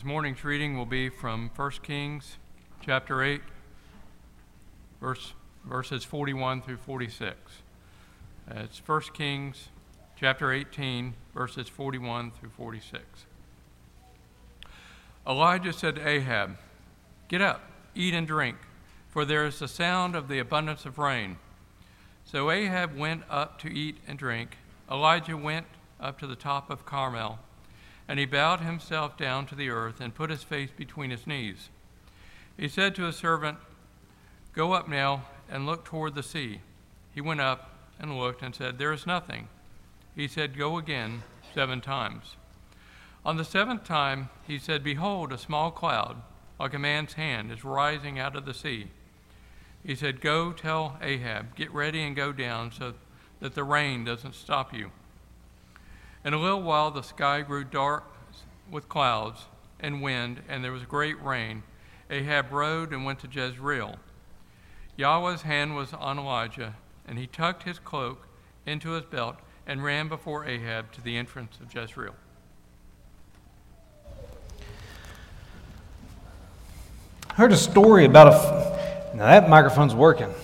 This morning's reading will be from 1 Kings chapter 8, verse, verses 41 through 46. It's 1 Kings chapter 18, verses 41 through 46. Elijah said to Ahab, Get up, eat and drink, for there is the sound of the abundance of rain. So Ahab went up to eat and drink. Elijah went up to the top of Carmel, and he bowed himself down to the earth and put his face between his knees. He said to his servant, Go up now and look toward the sea. He went up and looked and said, There is nothing. He said, Go again seven times. On the seventh time, he said, Behold, a small cloud, like a man's hand, is rising out of the sea. He said, Go tell Ahab, get ready and go down so that the rain doesn't stop you. In a little while, the sky grew dark with clouds and wind, and there was great rain. Ahab rode and went to Jezreel. Yahweh's hand was on Elijah, and he tucked his cloak into his belt and ran before Ahab to the entrance of Jezreel. I heard a story about a. Now that microphone's working.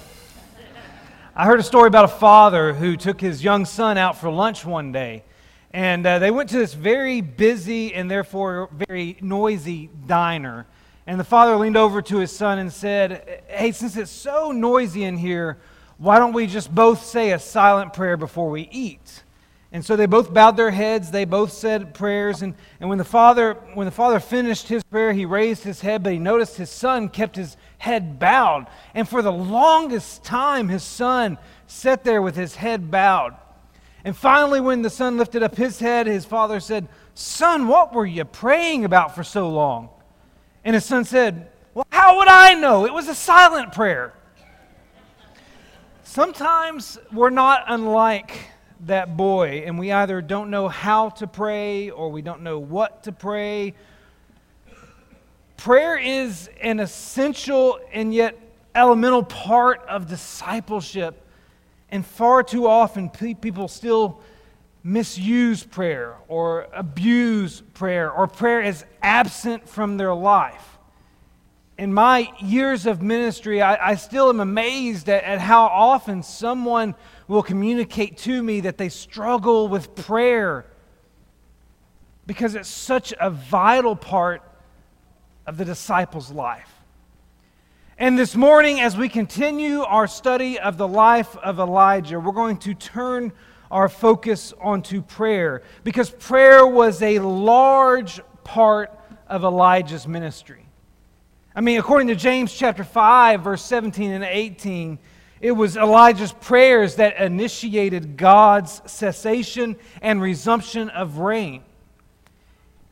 I heard a story about a father who took his young son out for lunch one day. And uh, they went to this very busy and therefore very noisy diner. And the father leaned over to his son and said, Hey, since it's so noisy in here, why don't we just both say a silent prayer before we eat? And so they both bowed their heads, they both said prayers, and, and when the father when the father finished his prayer, he raised his head, but he noticed his son kept his head bowed. And for the longest time, his son sat there with his head bowed. And finally, when the son lifted up his head, his father said, Son, what were you praying about for so long? And his son said, Well, how would I know? It was a silent prayer. Sometimes we're not unlike that boy, and we either don't know how to pray or we don't know what to pray. Prayer is an essential and yet elemental part of discipleship. And far too often, people still misuse prayer or abuse prayer, or prayer is absent from their life. In my years of ministry, I, I still am amazed at, at how often someone will communicate to me that they struggle with prayer because it's such a vital part of the disciples' life. And this morning, as we continue our study of the life of Elijah, we're going to turn our focus onto prayer because prayer was a large part of Elijah's ministry. I mean, according to James chapter 5, verse 17 and 18, it was Elijah's prayers that initiated God's cessation and resumption of rain.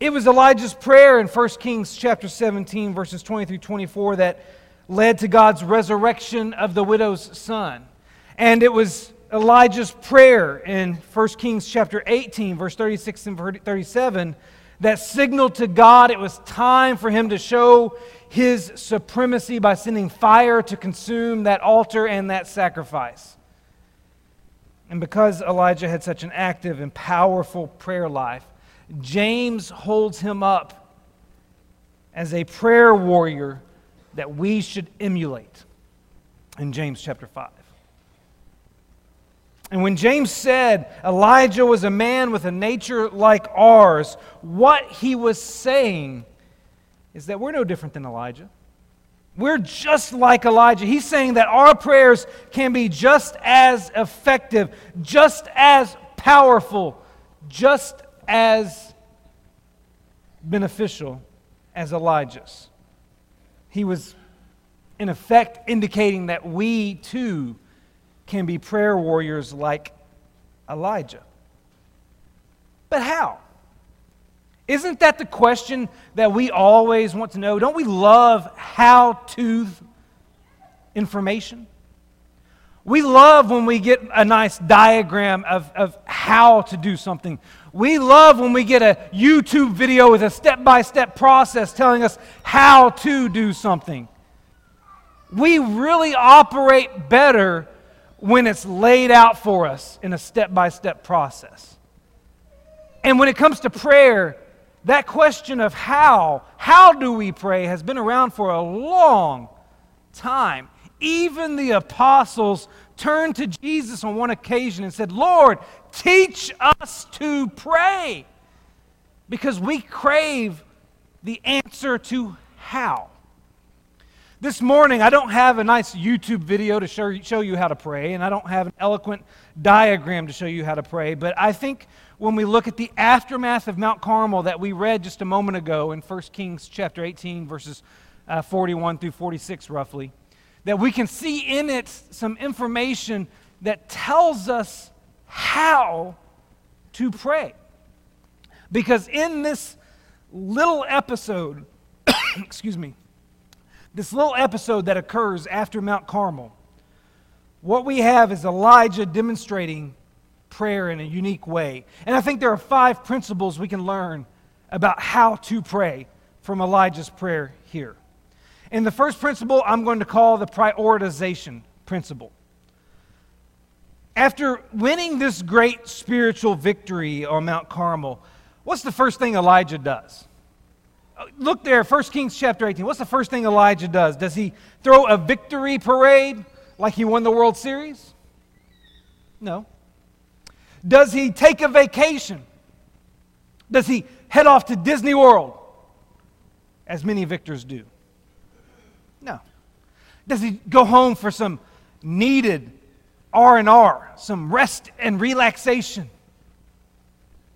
It was Elijah's prayer in 1 Kings chapter 17 verses 20 through 24 that led to God's resurrection of the widow's son. And it was Elijah's prayer in 1 Kings chapter 18 verse 36 and 37 that signaled to God it was time for him to show his supremacy by sending fire to consume that altar and that sacrifice. And because Elijah had such an active and powerful prayer life, James holds him up as a prayer warrior that we should emulate in James chapter 5. And when James said Elijah was a man with a nature like ours, what he was saying is that we're no different than Elijah. We're just like Elijah. He's saying that our prayers can be just as effective, just as powerful, just as beneficial as Elijah's. He was, in effect, indicating that we too can be prayer warriors like Elijah. But how? Isn't that the question that we always want to know? Don't we love how to information? We love when we get a nice diagram of, of how to do something. We love when we get a YouTube video with a step by step process telling us how to do something. We really operate better when it's laid out for us in a step by step process. And when it comes to prayer, that question of how, how do we pray, has been around for a long time. Even the apostles turned to Jesus on one occasion and said, Lord, teach us to pray. Because we crave the answer to how. This morning, I don't have a nice YouTube video to show, show you how to pray, and I don't have an eloquent diagram to show you how to pray, but I think when we look at the aftermath of Mount Carmel that we read just a moment ago in 1 Kings chapter 18, verses uh, 41 through 46, roughly, that we can see in it some information that tells us how to pray. Because in this little episode, excuse me, this little episode that occurs after Mount Carmel, what we have is Elijah demonstrating prayer in a unique way. And I think there are five principles we can learn about how to pray from Elijah's prayer here. And the first principle I'm going to call the prioritization principle. After winning this great spiritual victory on Mount Carmel, what's the first thing Elijah does? Uh, look there, 1 Kings chapter 18. What's the first thing Elijah does? Does he throw a victory parade like he won the World Series? No. Does he take a vacation? Does he head off to Disney World? As many victors do. No. Does he go home for some needed R&R, some rest and relaxation?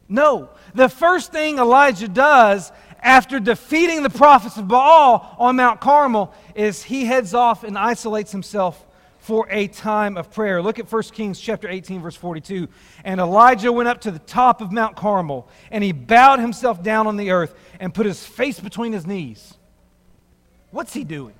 No. The first thing Elijah does after defeating the prophets of Baal on Mount Carmel is he heads off and isolates himself for a time of prayer. Look at 1 Kings chapter 18 verse 42. And Elijah went up to the top of Mount Carmel and he bowed himself down on the earth and put his face between his knees. What's he doing?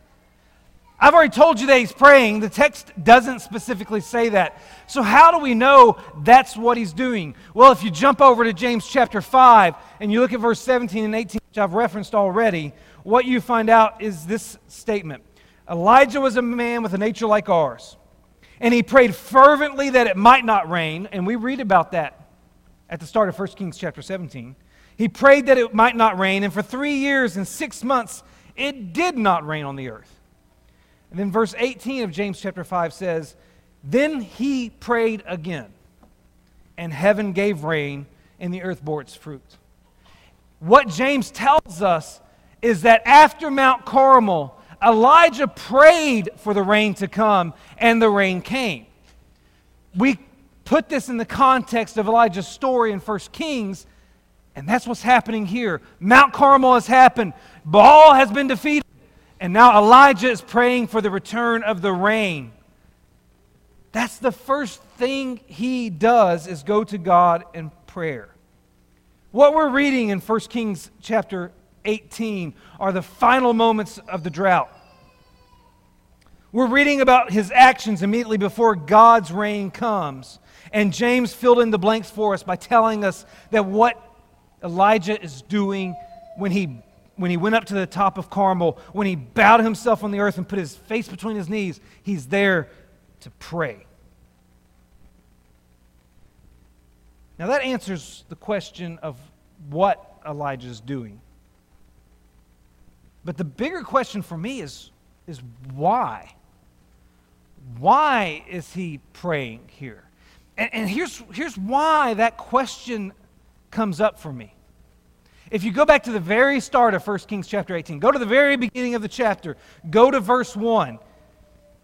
I've already told you that he's praying. The text doesn't specifically say that. So, how do we know that's what he's doing? Well, if you jump over to James chapter 5 and you look at verse 17 and 18, which I've referenced already, what you find out is this statement Elijah was a man with a nature like ours, and he prayed fervently that it might not rain, and we read about that at the start of 1 Kings chapter 17. He prayed that it might not rain, and for three years and six months, it did not rain on the earth. And then verse 18 of James chapter 5 says, Then he prayed again, and heaven gave rain, and the earth bore its fruit. What James tells us is that after Mount Carmel, Elijah prayed for the rain to come, and the rain came. We put this in the context of Elijah's story in 1 Kings, and that's what's happening here. Mount Carmel has happened, Baal has been defeated. And now Elijah is praying for the return of the rain. That's the first thing he does is go to God in prayer. What we're reading in 1 Kings chapter 18 are the final moments of the drought. We're reading about his actions immediately before God's rain comes. And James filled in the blanks for us by telling us that what Elijah is doing when he when he went up to the top of Carmel, when he bowed himself on the earth and put his face between his knees, he's there to pray. Now, that answers the question of what Elijah is doing. But the bigger question for me is, is why? Why is he praying here? And, and here's, here's why that question comes up for me. If you go back to the very start of 1 Kings chapter 18, go to the very beginning of the chapter, go to verse 1.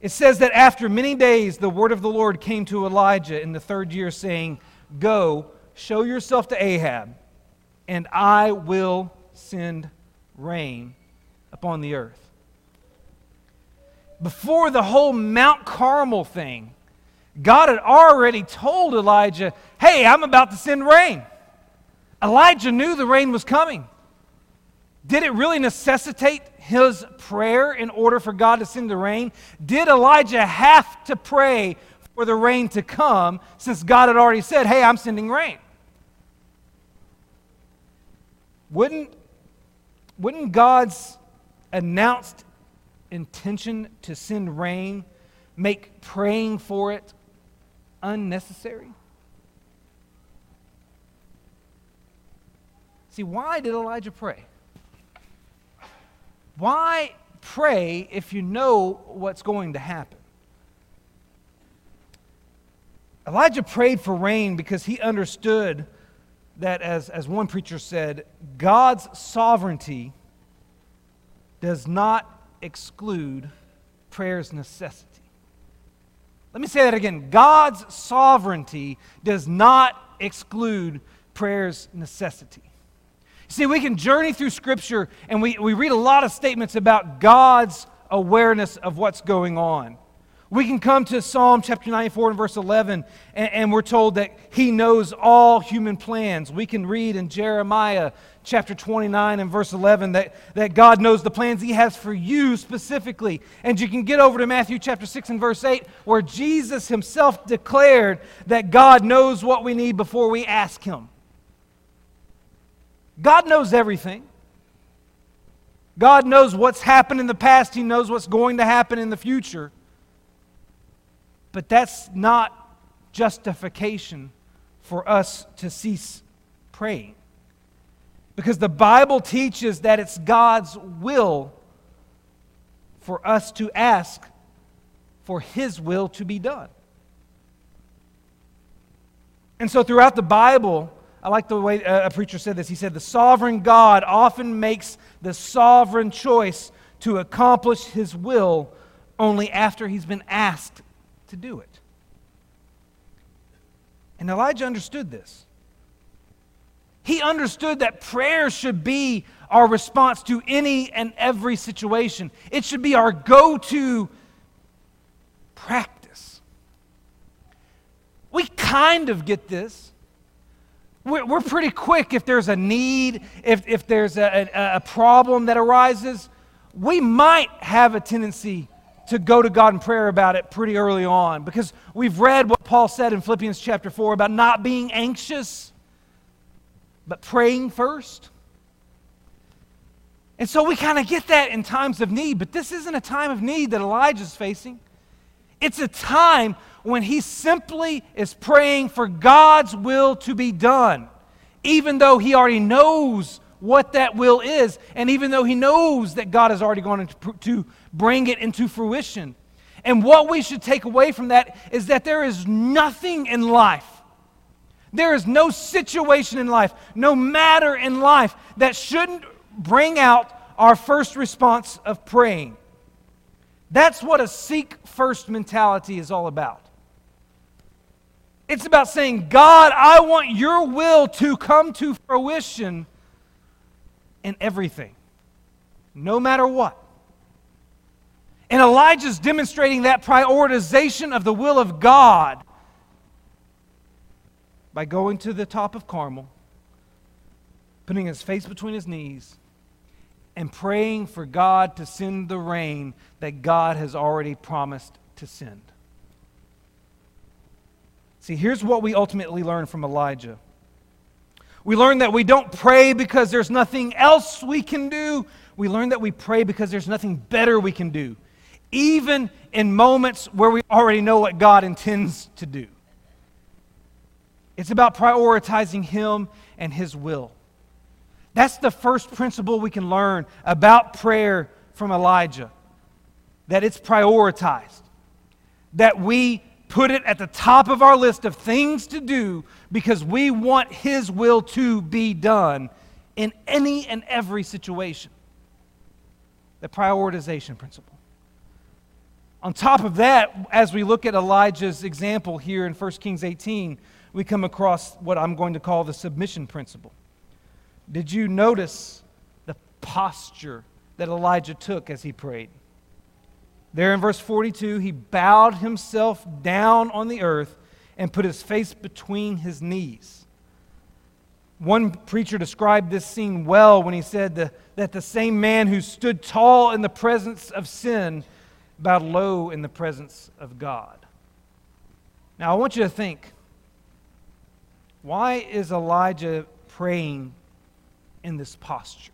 It says that after many days, the word of the Lord came to Elijah in the third year, saying, Go, show yourself to Ahab, and I will send rain upon the earth. Before the whole Mount Carmel thing, God had already told Elijah, Hey, I'm about to send rain. Elijah knew the rain was coming. Did it really necessitate his prayer in order for God to send the rain? Did Elijah have to pray for the rain to come since God had already said, Hey, I'm sending rain? Wouldn't, wouldn't God's announced intention to send rain make praying for it unnecessary? See, why did Elijah pray? Why pray if you know what's going to happen? Elijah prayed for rain because he understood that, as, as one preacher said, God's sovereignty does not exclude prayer's necessity. Let me say that again. God's sovereignty does not exclude prayer's necessity. See, we can journey through Scripture and we, we read a lot of statements about God's awareness of what's going on. We can come to Psalm chapter 94 and verse 11, and, and, we're told that He knows all human plans. We can read in Jeremiah chapter 29 and verse 11 that, that God knows the plans He has for you specifically. And you can get over to Matthew chapter 6 and verse 8, where Jesus Himself declared that God knows what we need before we ask Him. God knows everything. God knows what's happened in the past, He knows what's going to happen in the future. But that's not justification for us to cease praying. Because the Bible teaches that it's God's will for us to ask for His will to be done. And so throughout the Bible, I like the way uh, a preacher said this. He said, The sovereign God often makes the sovereign choice to accomplish his will only after he's been asked to do it. And Elijah understood this. He understood that prayer should be our response to any and every situation, it should be our go to practice. We kind of get this we're, we're pretty quick if there's a need, if, if there's a, a, a problem that arises, we might have a tendency to go to God in prayer about it pretty early on because we've read what Paul said in Philippians chapter 4 about not being anxious, but praying first. And so we kind of get that in times of need, but this isn't a time of need that Elijah's facing. It's a time when he simply is praying for God's will to be done, even though he already knows what that will is, and even though he knows that God is already going to, bring it into fruition. And what we should take away from that is that there is nothing in life, there is no situation in life, no matter in life that shouldn't bring out our first response of praying. That's what a seek first mentality is all about. It's about saying, God, I want your will to come to fruition in everything, no matter what. And Elijah's demonstrating that prioritization of the will of God by going to the top of Carmel, putting his face between his knees, and praying for God to send the rain that God has already promised to send. See, here's what we ultimately learn from Elijah. We learn that we don't pray because there's nothing else we can do. We learn that we pray because there's nothing better we can do, even in moments where we already know what God intends to do. It's about prioritizing Him and His will. That's the first principle we can learn about prayer from Elijah that it's prioritized, that we put it at the top of our list of things to do because we want His will to be done in any and every situation. The prioritization principle. On top of that, as we look at Elijah's example here in 1 Kings 18, we come across what I'm going to call the submission principle. Did you notice the posture that Elijah took as he prayed? There in verse 42, he bowed himself down on the earth and put his face between his knees. One preacher described this scene well when he said the, that the same man who stood tall in the presence of sin bowed low in the presence of God. Now, I want you to think why is Elijah praying in this posture?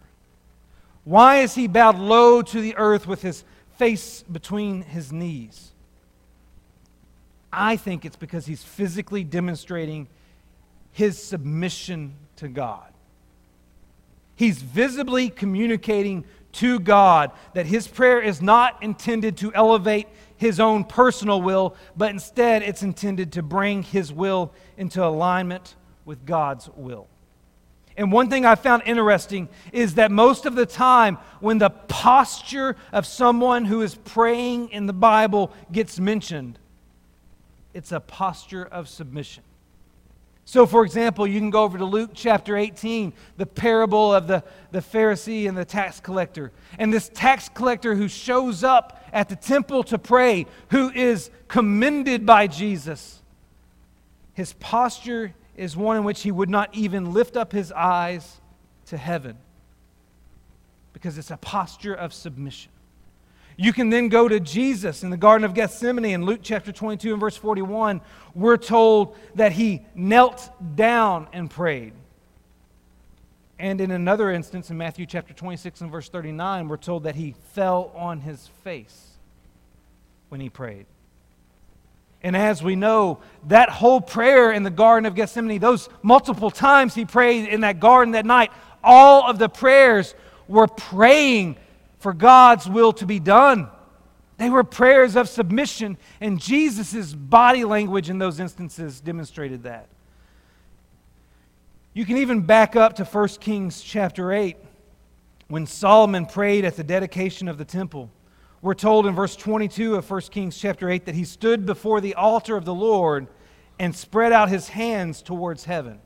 Why is he bowed low to the earth with his face between his knees. I think it's because he's physically demonstrating his submission to God. He's visibly communicating to God that his prayer is not intended to elevate his own personal will, but instead it's intended to bring his will into alignment with God's will. And one thing I found interesting is that most of the time, when the posture of someone who is praying in the Bible gets mentioned, it's a posture of submission. So, for example, you can go over to Luke chapter 18, the parable of the, the Pharisee and the tax collector. And this tax collector who shows up at the temple to pray, who is commended by Jesus, his posture is one in which he would not even lift up his eyes to heaven because it's a posture of submission. You can then go to Jesus in the Garden of Gethsemane in Luke chapter 22 and verse 41. We're told that he knelt down and prayed. And in another instance, in Matthew chapter 26 and verse 39, we're told that he fell on his face when he prayed. And as we know, that whole prayer in the Garden of Gethsemane, those multiple times he prayed in that garden that night, all of the prayers were praying for God's will to be done. They were prayers of submission, and Jesus' body language in those instances demonstrated that. You can even back up to 1 Kings chapter 8 when Solomon prayed at the dedication of the temple. We're told in verse 22 of 1 Kings chapter 8 that he stood before the altar of the Lord and spread out his hands towards heaven.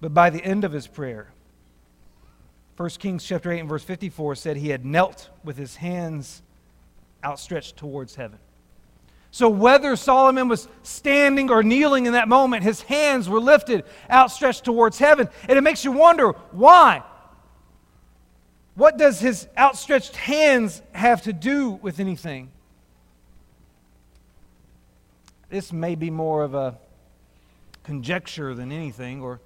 But by the end of his prayer, 1 Kings chapter 8 and verse 54 said he had knelt with his hands outstretched towards heaven. So, whether Solomon was standing or kneeling in that moment, his hands were lifted, outstretched towards heaven. And it makes you wonder why? What does his outstretched hands have to do with anything? This may be more of a conjecture than anything, or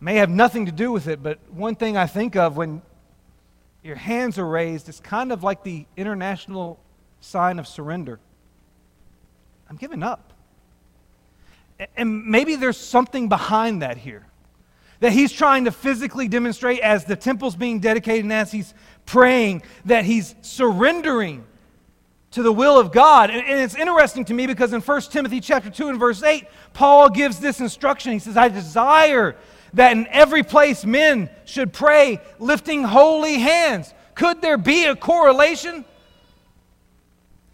may have nothing to do with it, but one thing I think of when your hands are raised, is kind of like the international sign of surrender. I'm giving up. And maybe there's something behind that here. That he's trying to physically demonstrate as the temple's being dedicated and as he's praying, that he's surrendering to the will of God. And, it's interesting to me because in 1 Timothy chapter 2 and verse 8, Paul gives this instruction. He says, I desire that in every place men should pray lifting holy hands. Could there be a correlation?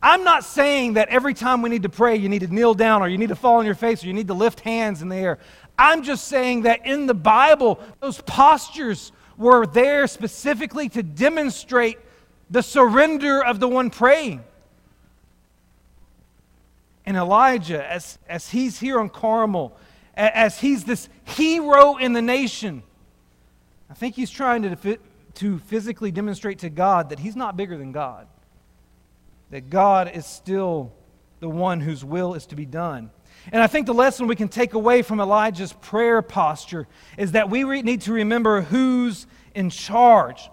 I'm not saying that every time we need to pray, you need to kneel down or you need to fall on your face or you need to lift hands in the air. I'm just saying that in the Bible, those postures were there specifically to demonstrate the surrender of the one praying. And Elijah, as, as he's here on Carmel, as he's this hero in the nation. I think he's trying to, to physically demonstrate to God that he's not bigger than God, that God is still the one whose will is to be done. And I think the lesson we can take away from Elijah's prayer posture is that we re- need to remember who's in charge.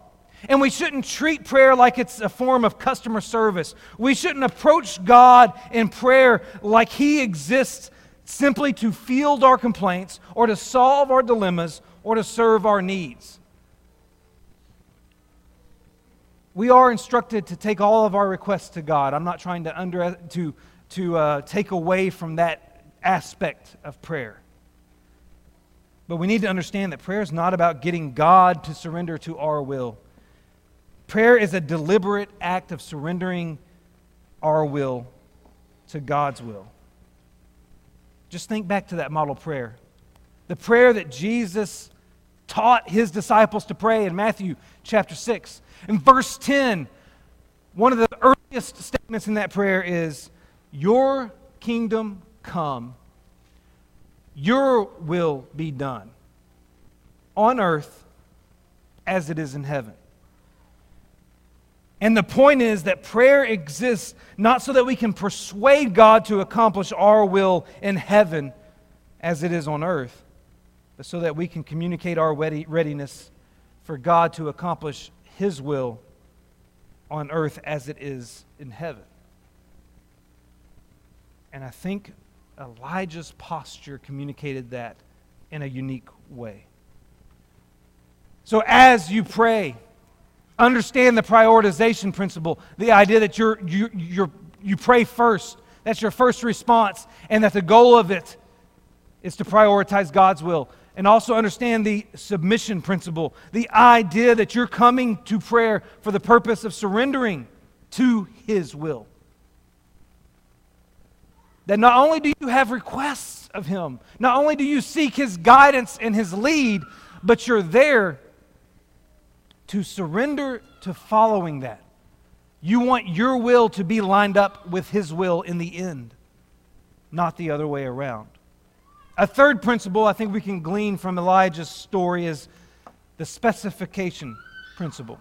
And we shouldn't treat prayer like it's a form of customer service. We shouldn't approach God in prayer like He exists simply to field our complaints or to solve our dilemmas or to serve our needs. We are instructed to take all of our requests to God. I'm not trying to, under, to, to uh, take away from that aspect of prayer. But we need to understand that prayer is not about getting God to surrender to our will. Prayer is a deliberate act of surrendering our will to God's will. Just think back to that model prayer. The prayer that Jesus taught his disciples to pray in Matthew chapter 6. In verse 10, one of the earliest statements in that prayer is, Your kingdom come, your will be done on earth as it is in heaven. And the point is that prayer exists not so that we can persuade God to accomplish our will in heaven as it is on earth, but so that we can communicate our readiness for God to accomplish His will on earth as it is in heaven. And I think Elijah's posture communicated that in a unique way. So as you pray, understand the prioritization principle, the idea that you're, you, you're, you pray first. That's your first response, and that the goal of it is to prioritize God's will. And also understand the submission principle, the idea that you're coming to prayer for the purpose of surrendering to His will. That not only do you have requests of Him, not only do you seek His guidance and His lead, but you're there to surrender to following that. You want your will to be lined up with His will in the end, not the other way around. A third principle I think we can glean from Elijah's story is the specification principle.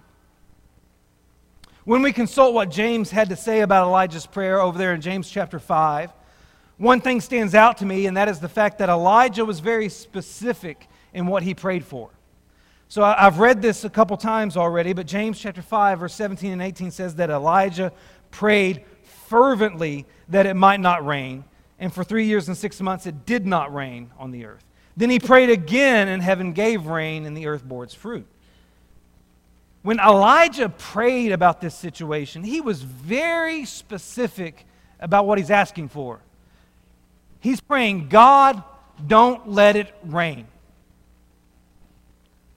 When we consult what James had to say about Elijah's prayer over there in James chapter 5, one thing stands out to me, and that is the fact that Elijah was very specific in what he prayed for. So I've read this a couple times already, but James chapter 5, verse 17 and 18 says that Elijah prayed fervently that it might not rain and for three years and six months it did not rain on the earth. Then he prayed again, and heaven gave rain, and the earth bore its fruit. When Elijah prayed about this situation, he was very specific about what he's asking for. He's praying, God, don't let it rain.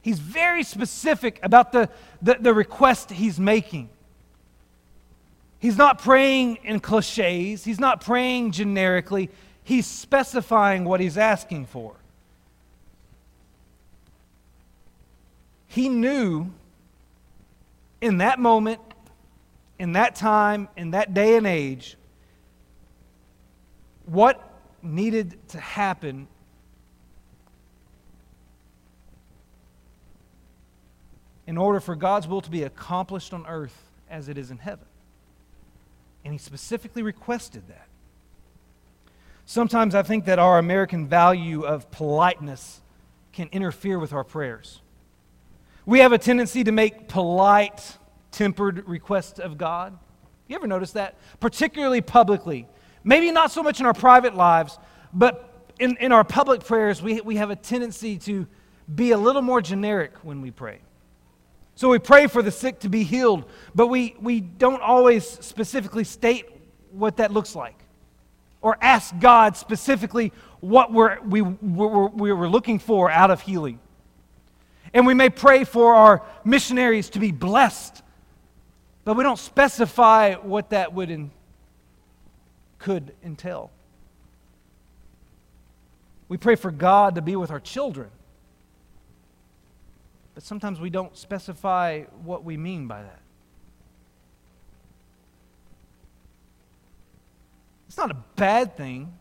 He's very specific about the, the, the request he's making. He's not praying in cliches, he's not praying generically. He's specifying what he's asking for. He knew in that moment, in that time, in that day and age, what needed to happen in order for God's will to be accomplished on earth as it is in heaven. And he specifically requested that. Sometimes I think that our American value of politeness can interfere with our prayers. We have a tendency to make polite, tempered requests of God. You ever notice that? Particularly publicly. Maybe not so much in our private lives, but in, in our public prayers, we, we have a tendency to be a little more generic when we pray. So we pray for the sick to be healed, but we, we don't always specifically state what that looks like or ask God specifically what we're, we, we're, we're looking for out of healing. And we may pray for our missionaries to be blessed, but we don't specify what that would in, could entail. We pray for God to be with our children but sometimes we don't specify what we mean by that. It's not a bad thing,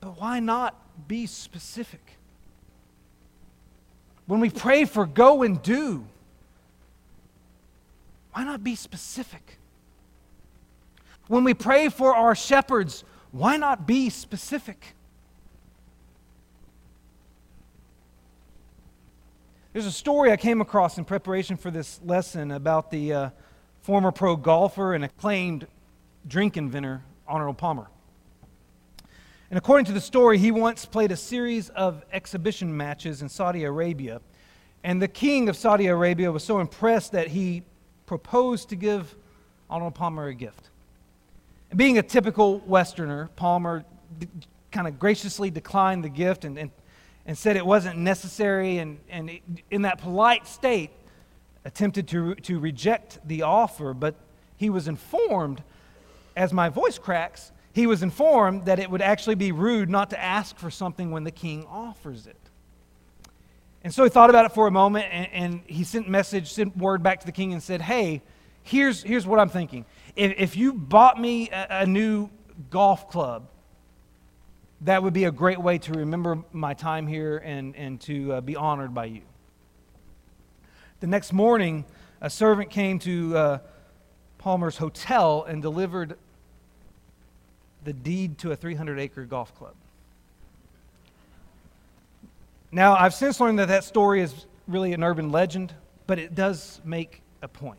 but why not be specific? When we pray for go and do, why not be specific? When we pray for our shepherds, why not be specific? There's a story I came across in preparation for this lesson about the uh, former pro golfer and acclaimed drink inventor, Arnold Palmer. And according to the story, he once played a series of exhibition matches in Saudi Arabia. And the king of Saudi Arabia was so impressed that he proposed to give Arnold Palmer a gift. And being a typical Westerner, Palmer d- kind of graciously declined the gift and, and and said it wasn't necessary, and, and in that polite state, attempted to, to reject the offer, but he was informed, as my voice cracks, he was informed that it would actually be rude not to ask for something when the king offers it. And so he thought about it for a moment, and, and he sent message, sent word back to the king and said, Hey, here's, here's what I'm thinking. If, if you bought me a, a new golf club, that would be a great way to remember my time here and, and to uh, be honored by you. The next morning, a servant came to uh, Palmer's hotel and delivered the deed to a 300 acre golf club. Now, I've since learned that that story is really an urban legend, but it does make a point.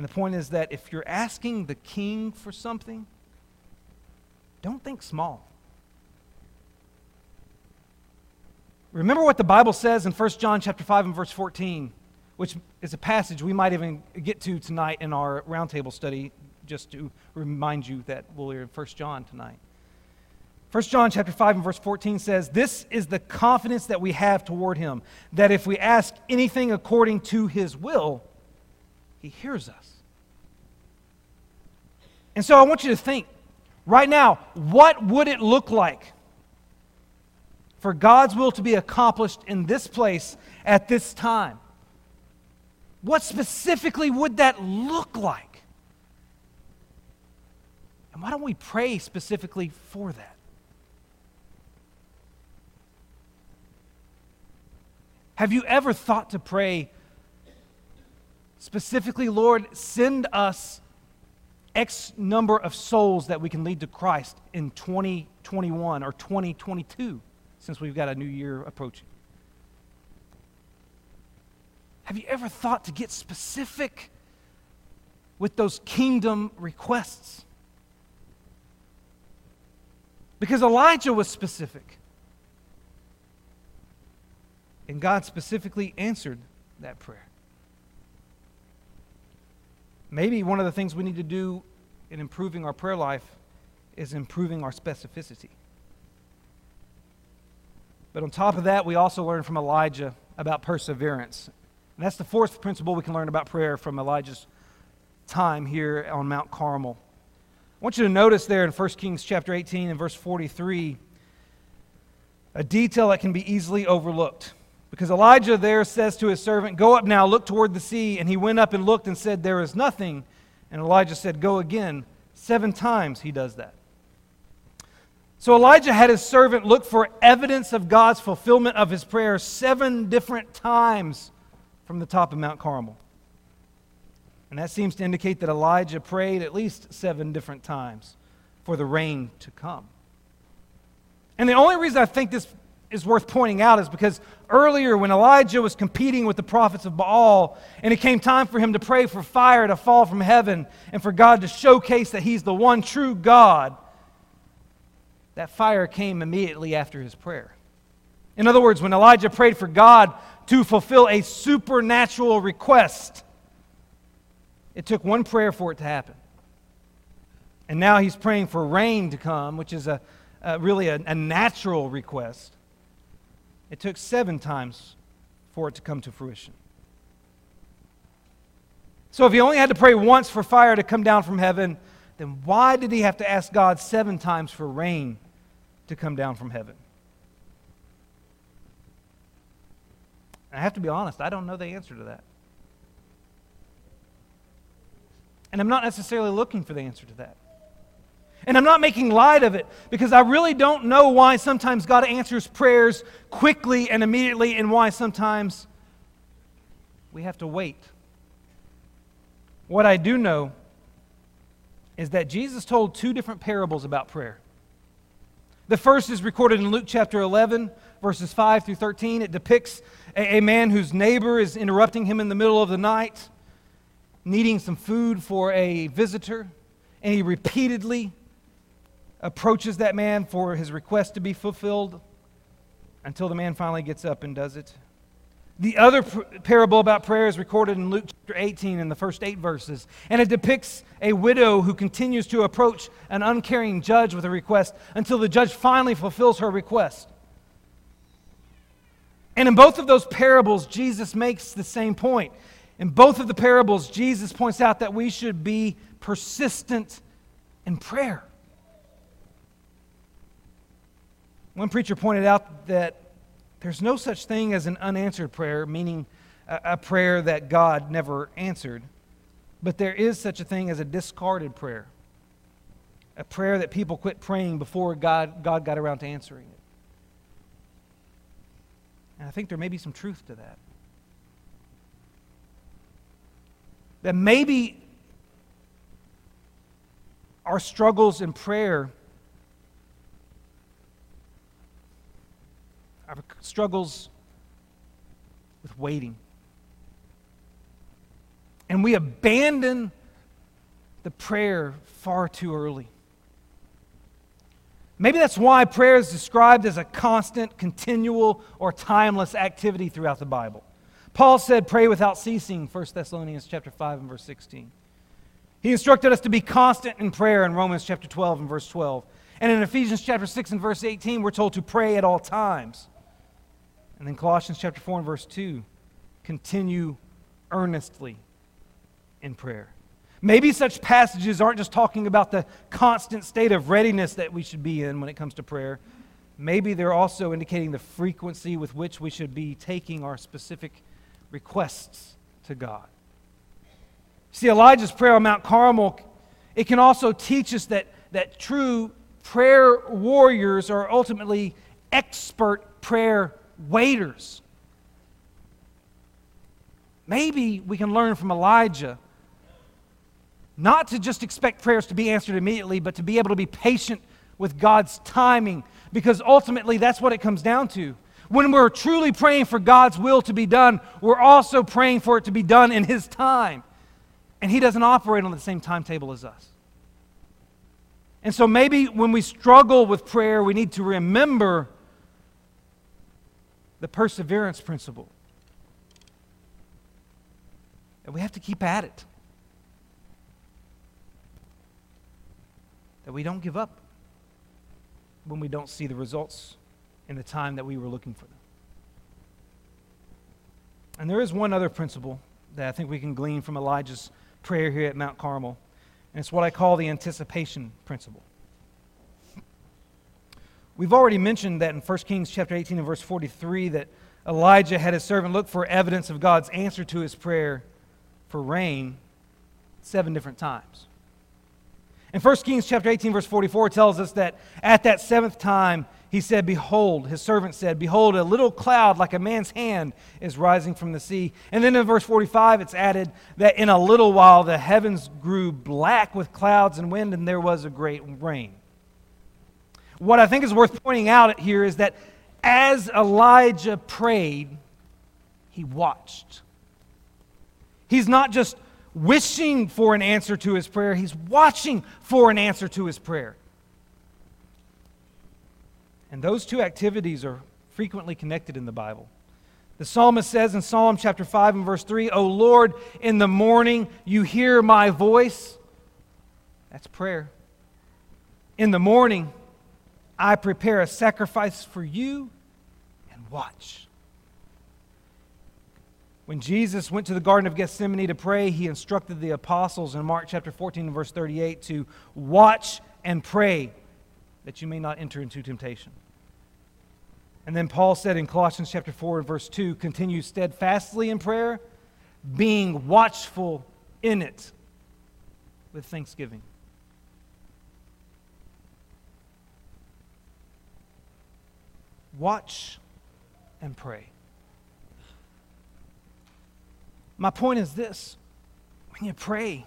And the point is that if you're asking the king for something, don't think small. Remember what the Bible says in 1 John chapter 5 and verse 14, which is a passage we might even get to tonight in our roundtable study, just to remind you that we'll hear 1 John tonight. 1 John chapter 5 and verse 14 says, This is the confidence that we have toward him, that if we ask anything according to his will, he hears us. And so I want you to think right now, what would it look like for God's will to be accomplished in this place at this time? What specifically would that look like? And why don't we pray specifically for that? Have you ever thought to pray specifically, Lord, send us X number of souls that we can lead to Christ in 2021 or 2022, since we've got a new year approaching? Have you ever thought to get specific with those kingdom requests? Because Elijah was specific. And God specifically answered that prayer. Maybe one of the things we need to do in improving our prayer life is improving our specificity. But on top of that, we also learn from Elijah about perseverance. And that's the fourth principle we can learn about prayer from Elijah's time here on Mount Carmel. I want you to notice there in 1 Kings chapter 18 and verse 43 a detail that can be easily overlooked. Because Elijah there says to his servant, Go up now, look toward the sea. And he went up and looked and said, There is nothing. And Elijah said, Go again. Seven times he does that. So Elijah had his servant look for evidence of God's fulfillment of his prayer seven different times from the top of Mount Carmel. And that seems to indicate that Elijah prayed at least seven different times for the rain to come. And the only reason I think this is worth pointing out is because earlier when Elijah was competing with the prophets of Baal and it came time for him to pray for fire to fall from heaven and for God to showcase that he's the one true God, that fire came immediately after his prayer. In other words, when Elijah prayed for God to fulfill a supernatural request, it took one prayer for it to happen. And now he's praying for rain to come, which is a, a really a, a natural request. It took seven times for it to come to fruition. So if he only had to pray once for fire to come down from heaven, then why did he have to ask God seven times for rain to come down from heaven? I have to be honest, I don't know the answer to that. And I'm not necessarily looking for the answer to that. And I'm not making light of it because I really don't know why sometimes God answers prayers quickly and immediately and why sometimes we have to wait. What I do know is that Jesus told two different parables about prayer. The first is recorded in Luke chapter 11, verses 5 through 13. It depicts a, a man whose neighbor is interrupting him in the middle of the night, needing some food for a visitor, and he repeatedly approaches that man for his request to be fulfilled until the man finally gets up and does it. The other parable about prayer is recorded in Luke chapter 18 in the first eight verses, and it depicts a widow who continues to approach an uncaring judge with a request until the judge finally fulfills her request. And in both of those parables, Jesus makes the same point. In both of the parables, Jesus points out that we should be persistent in prayer. One preacher pointed out that there's no such thing as an unanswered prayer, meaning a, a prayer that God never answered, but there is such a thing as a discarded prayer, a prayer that people quit praying before God, God got around to answering it. And I think there may be some truth to that. That maybe our struggles in prayer our struggles with waiting. And we abandon the prayer far too early. Maybe that's why prayer is described as a constant, continual, or timeless activity throughout the Bible. Paul said, pray without ceasing, 1 Thessalonians chapter 5 and verse 16. He instructed us to be constant in prayer in Romans chapter 12 and verse 12. And in Ephesians chapter 6 and verse 18, we're told to pray at all times. And then Colossians chapter 4 and verse 2, continue earnestly in prayer. Maybe such passages aren't just talking about the constant state of readiness that we should be in when it comes to prayer. Maybe they're also indicating the frequency with which we should be taking our specific requests to God. See, Elijah's prayer on Mount Carmel, it can also teach us that, that true prayer warriors are ultimately expert prayer waiters. Maybe we can learn from Elijah not to just expect prayers to be answered immediately, but to be able to be patient with God's timing, because ultimately that's what it comes down to. When we're truly praying for God's will to be done, we're also praying for it to be done in His time. And He doesn't operate on the same timetable as us. And so maybe when we struggle with prayer, we need to remember the perseverance principle. That we have to keep at it. That we don't give up when we don't see the results in the time that we were looking for them. And there is one other principle that I think we can glean from Elijah's prayer here at Mount Carmel, and it's what I call the anticipation principle. We've already mentioned that in 1 Kings chapter 18 and verse 43 that Elijah had his servant look for evidence of God's answer to his prayer for rain seven different times. In 1 Kings chapter 18 verse 44 tells us that at that seventh time he said, Behold, his servant said, Behold, a little cloud like a man's hand is rising from the sea. And then in verse 45, it's added that in a little while the heavens grew black with clouds and wind, and there was a great rain. What I think is worth pointing out here is that as Elijah prayed, he watched. He's not just wishing for an answer to his prayer, he's watching for an answer to his prayer. And those two activities are frequently connected in the Bible. The psalmist says in Psalm chapter 5 and verse 3, O Lord, in the morning you hear my voice. That's prayer. In the morning I prepare a sacrifice for you and watch. When Jesus went to the Garden of Gethsemane to pray, he instructed the apostles in Mark chapter 14 and verse 38 to watch and pray that you may not enter into temptation. And then Paul said in Colossians chapter 4 and verse 2 continue steadfastly in prayer, being watchful in it with thanksgiving. Watch and pray. My point is this when you pray,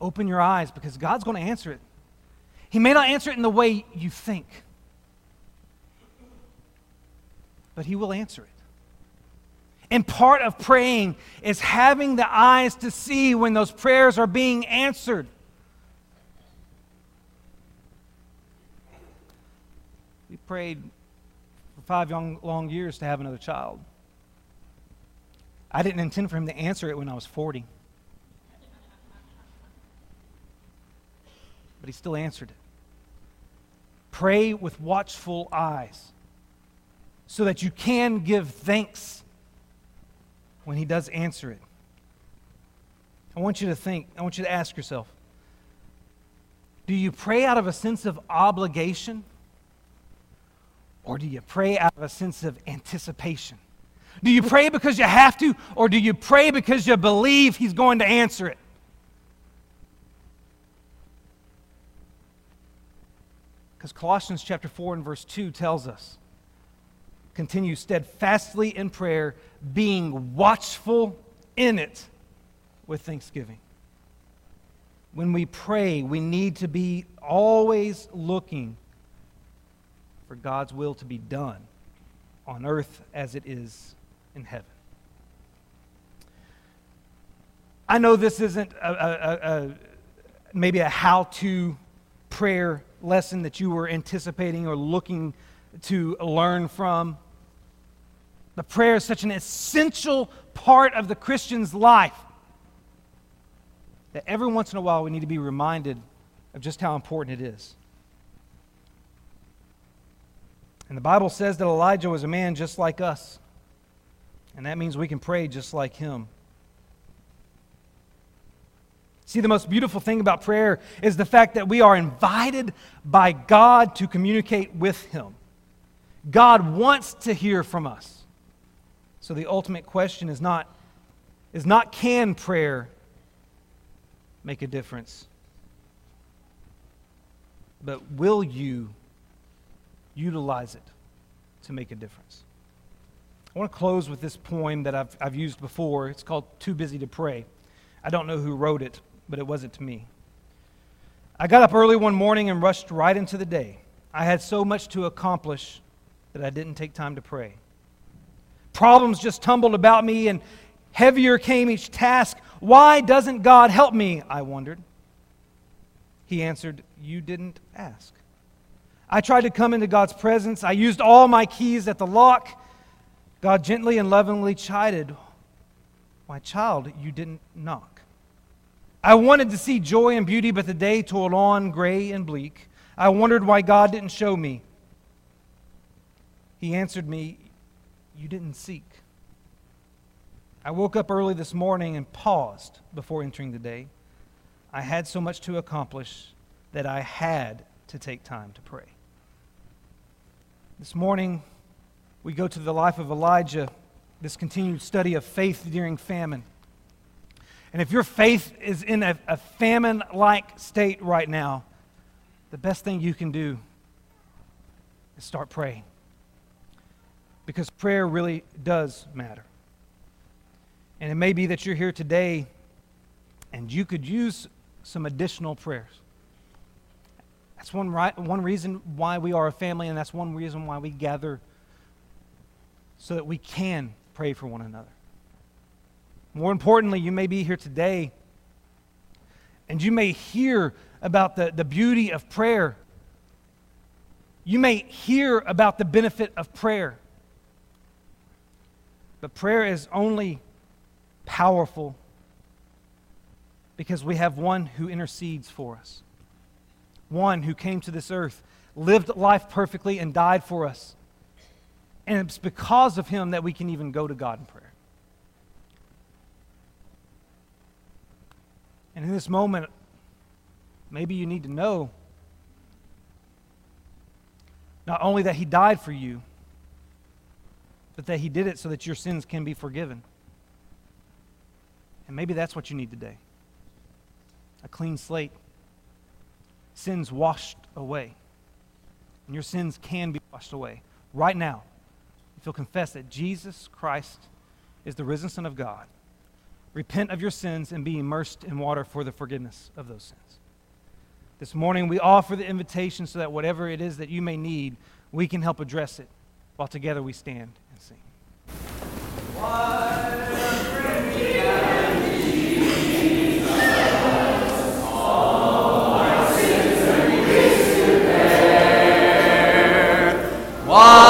open your eyes because God's going to answer it. He may not answer it in the way you think, but He will answer it. And part of praying is having the eyes to see when those prayers are being answered. We prayed five young, long years to have another child. I didn't intend for him to answer it when I was 40. But he still answered it. Pray with watchful eyes so that you can give thanks when he does answer it. I want you to think, I want you to ask yourself do you pray out of a sense of obligation? Or do you pray out of a sense of anticipation? Do you pray because you have to, or do you pray because you believe He's going to answer it? Because Colossians chapter 4 and verse 2 tells us continue steadfastly in prayer, being watchful in it with thanksgiving. When we pray, we need to be always looking for God's will to be done on earth as it is in heaven. I know this isn't a, a, a, maybe a how to prayer lesson that you were anticipating or looking to learn from. The prayer is such an essential part of the Christian's life that every once in a while we need to be reminded of just how important it is. And the Bible says that Elijah was a man just like us. And that means we can pray just like him. See, the most beautiful thing about prayer is the fact that we are invited by God to communicate with Him. God wants to hear from us. So the ultimate question is not, is not can prayer make a difference, but will you utilize it to make a difference? I want to close with this poem that I've, I've used before. It's called Too Busy to Pray. I don't know who wrote it, but it wasn't to me. I got up early one morning and rushed right into the day. I had so much to accomplish that I didn't take time to pray. Problems just tumbled about me, and heavier came each task. Why doesn't God help me? I wondered. He answered, You didn't ask. I tried to come into God's presence. I used all my keys at the lock. God gently and lovingly chided, My child, you didn't knock. I wanted to see joy and beauty, but the day toiled on gray and bleak. I wondered why God didn't show me. He answered me, You didn't seek. I woke up early this morning and paused before entering the day. I had so much to accomplish that I had to take time to pray. This morning, we go to the life of Elijah, this continued study of faith during famine. And if your faith is in a, a famine like state right now, the best thing you can do is start praying. Because prayer really does matter. And it may be that you're here today and you could use some additional prayers. That's one, right, one reason why we are a family, and that's one reason why we gather so that we can pray for one another. More importantly, you may be here today and you may hear about the, the beauty of prayer. You may hear about the benefit of prayer. But prayer is only powerful because we have one who intercedes for us, one who came to this earth, lived life perfectly, and died for us. And it's because of him that we can even go to God in prayer. And in this moment, maybe you need to know not only that He died for you, but that He did it so that your sins can be forgiven. And maybe that's what you need today a clean slate, sins washed away. And your sins can be washed away right now if you'll confess that Jesus Christ is the risen Son of God repent of your sins and be immersed in water for the forgiveness of those sins. This morning, we offer the invitation so that whatever it is that you may need, we can help address it while together we stand and sing. Often